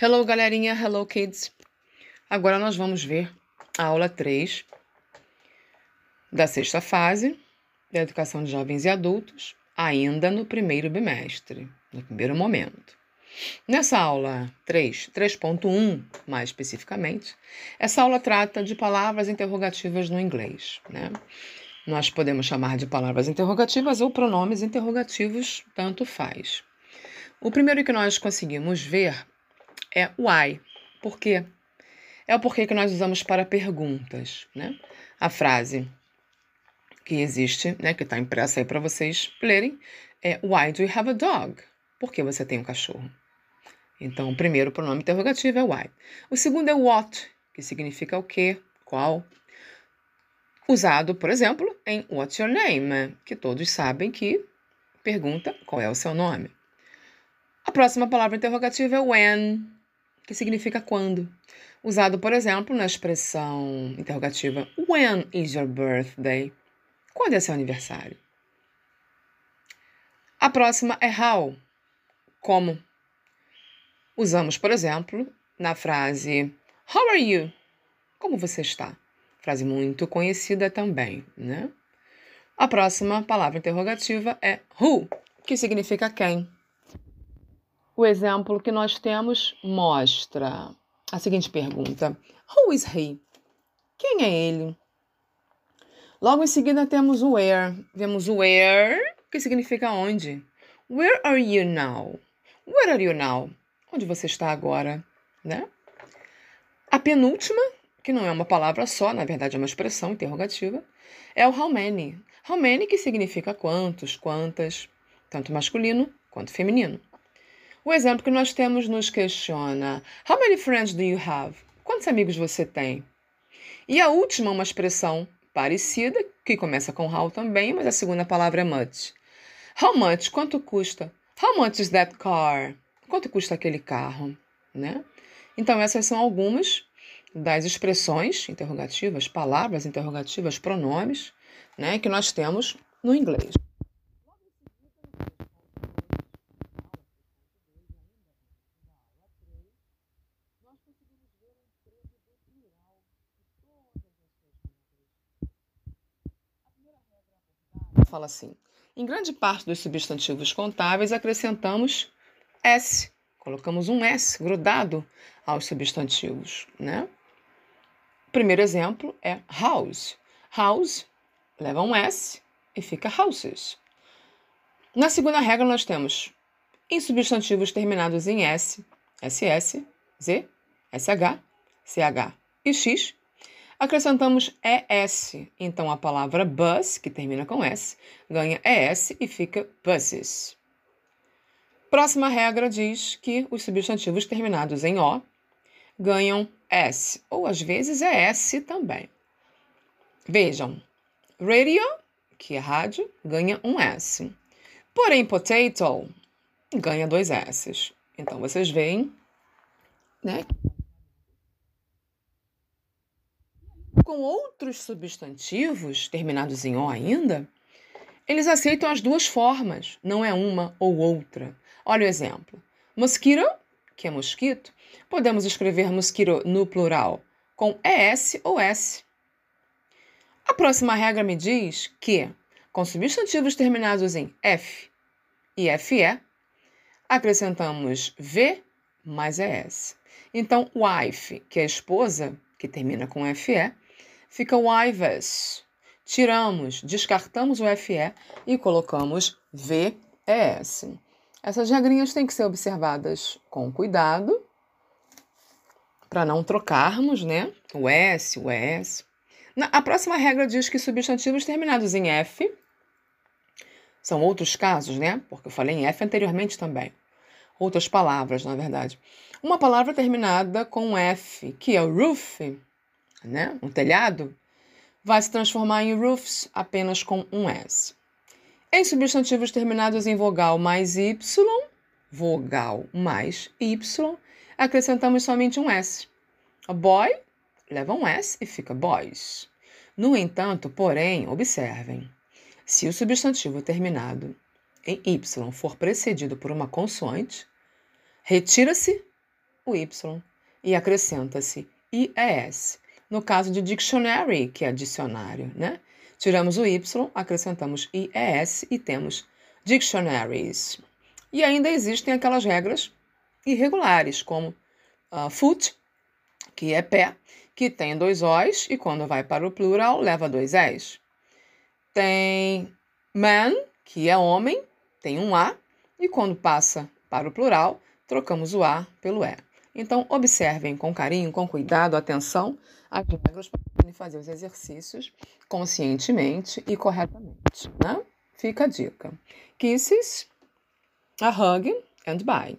Hello, galerinha. Hello, kids. Agora nós vamos ver a aula 3 da sexta fase da educação de jovens e adultos, ainda no primeiro bimestre, no primeiro momento. Nessa aula 3, 3.1 mais especificamente, essa aula trata de palavras interrogativas no inglês. Né? Nós podemos chamar de palavras interrogativas ou pronomes interrogativos, tanto faz. O primeiro que nós conseguimos ver é why. Por quê? É o porquê que nós usamos para perguntas. Né? A frase que existe, né, que está impressa aí para vocês lerem, é Why do you have a dog? Por que você tem um cachorro? Então, o primeiro pronome interrogativo é why. O segundo é what, que significa o que, qual. Usado, por exemplo, em What's your name? Que todos sabem que pergunta qual é o seu nome. A próxima palavra interrogativa é when, que significa quando. Usado, por exemplo, na expressão interrogativa When is your birthday? Quando é seu aniversário? A próxima é how, como. Usamos, por exemplo, na frase How are you? Como você está? Frase muito conhecida também, né? A próxima palavra interrogativa é who, que significa quem. O exemplo que nós temos mostra a seguinte pergunta: Who is he? Quem é ele? Logo em seguida temos o where. Vemos o where, que significa onde. Where are you now? Where are you now? Onde você está agora, né? A penúltima, que não é uma palavra só, na verdade é uma expressão interrogativa, é o how many. How many que significa quantos, quantas, tanto masculino quanto feminino. O exemplo que nós temos nos questiona: How many friends do you have? Quantos amigos você tem? E a última, uma expressão parecida, que começa com how também, mas a segunda palavra é much. How much? Quanto custa? How much is that car? Quanto custa aquele carro? Né? Então, essas são algumas das expressões interrogativas, palavras interrogativas, pronomes, né, que nós temos no inglês. Fala assim: em grande parte dos substantivos contáveis acrescentamos S, colocamos um S grudado aos substantivos, né? O primeiro exemplo é house. House leva um S e fica houses. Na segunda regra, nós temos em substantivos terminados em S, SS, Z, SH, CH e X, Acrescentamos ES, então a palavra bus, que termina com S, ganha ES e fica buses. Próxima regra diz que os substantivos terminados em O ganham S, ou às vezes é S também. Vejam, radio, que é rádio, ganha um S. Porém, potato ganha dois S. Então, vocês veem né, com outros substantivos, terminados em O ainda, eles aceitam as duas formas, não é uma ou outra. Olha o exemplo. Mosquito, que é mosquito, podemos escrever mosquito no plural com ES ou S. A próxima regra me diz que, com substantivos terminados em F e FE, acrescentamos V mais ES. Então, wife, que é esposa, que termina com FE, fica o IVES. Tiramos, descartamos o FE e colocamos VES. Essas regrinhas têm que ser observadas com cuidado para não trocarmos, né? O S, o ES. A próxima regra diz que substantivos terminados em F são outros casos, né? Porque eu falei em F anteriormente também. Outras palavras, na verdade. Uma palavra terminada com F, que é o roof, né, um telhado, vai se transformar em roofs apenas com um S. Em substantivos terminados em vogal mais Y, vogal mais Y, acrescentamos somente um S. Boy leva um S e fica boys. No entanto, porém, observem, se o substantivo terminado em Y for precedido por uma consoante, retira-se o Y e acrescenta-se IES. No caso de dictionary, que é dicionário, né? Tiramos o Y, acrescentamos IES e temos dictionaries. E ainda existem aquelas regras irregulares, como uh, foot, que é pé, que tem dois O's e quando vai para o plural leva dois S. Tem man, que é homem, tem um A, e quando passa para o plural, trocamos o A pelo E. Então, observem com carinho, com cuidado, atenção as regras para poderem fazer os exercícios conscientemente e corretamente. Né? Fica a dica. Kisses, a hug and bye.